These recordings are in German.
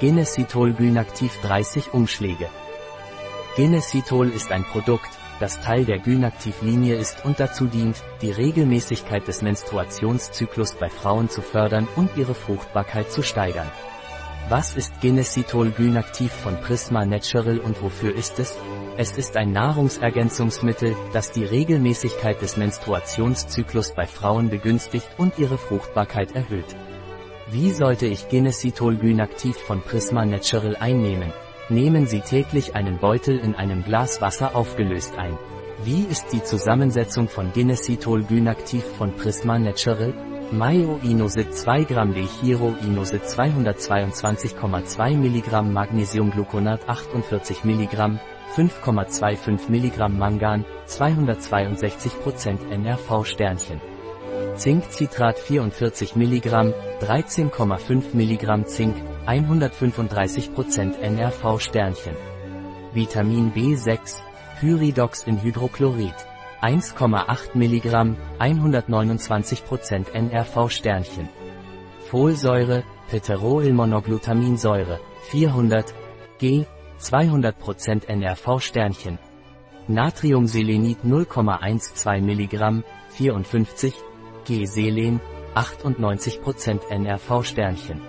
Genesitol Gynaktiv 30 Umschläge. Genesitol ist ein Produkt, das Teil der Gynaktiv-Linie ist und dazu dient, die Regelmäßigkeit des Menstruationszyklus bei Frauen zu fördern und ihre Fruchtbarkeit zu steigern. Was ist Genesitol Gynaktiv von Prisma Natural und wofür ist es? Es ist ein Nahrungsergänzungsmittel, das die Regelmäßigkeit des Menstruationszyklus bei Frauen begünstigt und ihre Fruchtbarkeit erhöht. Wie sollte ich Genesitol Gynaktiv von Prisma Natural einnehmen? Nehmen Sie täglich einen Beutel in einem Glas Wasser aufgelöst ein. Wie ist die Zusammensetzung von Genesitol Gynaktiv von Prisma Natural? Mayo-Inosid 2 Gramm Dehiro-Inosid 222,2 mg Magnesiumgluconat 48 mg 5,25 mg Mangan, 262% NRV Sternchen. Zinkcitrat 44 mg, 13,5 mg Zink, 135% NRV Sternchen. Vitamin B6, Pyridox in Hydrochlorid, 1,8 mg, 129% NRV Sternchen. Folsäure, Pteroilmonoglutaminsäure, 400 G, 200% NRV Sternchen. Natriumselenit 0,12 mg, 54 G Selen, 98% NRV Sternchen.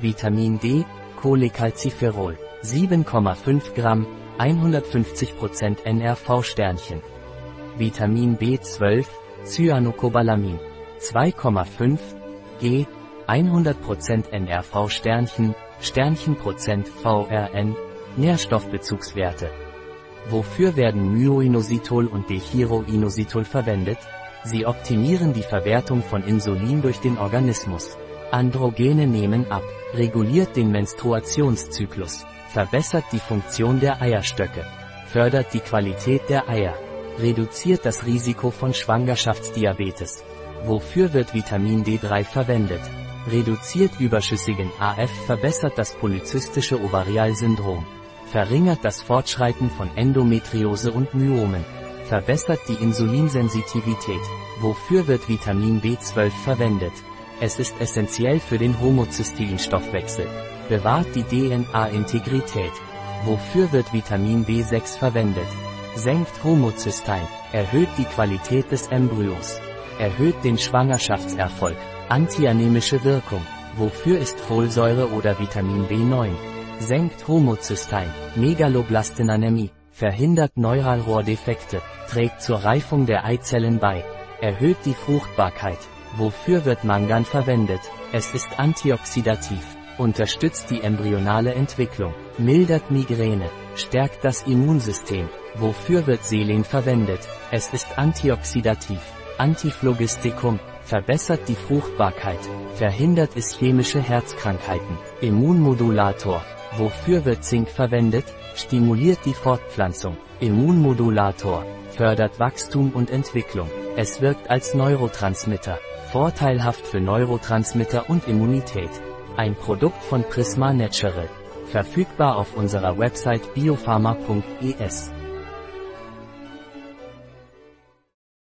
Vitamin D, Cholecalciferol, 7,5 Gramm, 150% NRV Sternchen. Vitamin B12, Cyanocobalamin, 2,5 G, 100% NRV Sternchen, Sternchenprozent VRN, Nährstoffbezugswerte. Wofür werden Myoinositol und Dechiroinositol verwendet? Sie optimieren die Verwertung von Insulin durch den Organismus. Androgene nehmen ab, reguliert den Menstruationszyklus, verbessert die Funktion der Eierstöcke, fördert die Qualität der Eier, reduziert das Risiko von Schwangerschaftsdiabetes. Wofür wird Vitamin D3 verwendet? Reduziert überschüssigen AF verbessert das polyzystische Ovarialsyndrom verringert das Fortschreiten von Endometriose und Myomen, verbessert die Insulinsensitivität. Wofür wird Vitamin B12 verwendet? Es ist essentiell für den Homozysteinstoffwechsel, bewahrt die DNA-Integrität. Wofür wird Vitamin B6 verwendet? Senkt Homozystein, erhöht die Qualität des Embryos, erhöht den Schwangerschaftserfolg, antianemische Wirkung. Wofür ist Folsäure oder Vitamin B9? senkt Homozystein, Megaloblastenanämie, verhindert Neuralrohrdefekte, trägt zur Reifung der Eizellen bei, erhöht die Fruchtbarkeit. Wofür wird Mangan verwendet? Es ist antioxidativ, unterstützt die embryonale Entwicklung, mildert Migräne, stärkt das Immunsystem. Wofür wird Selen verwendet? Es ist antioxidativ, Antiphlogisticum, verbessert die Fruchtbarkeit, verhindert ischämische Herzkrankheiten, Immunmodulator, Wofür wird Zink verwendet? Stimuliert die Fortpflanzung. Immunmodulator. Fördert Wachstum und Entwicklung. Es wirkt als Neurotransmitter. Vorteilhaft für Neurotransmitter und Immunität. Ein Produkt von Prisma Natural. Verfügbar auf unserer Website biopharma.es.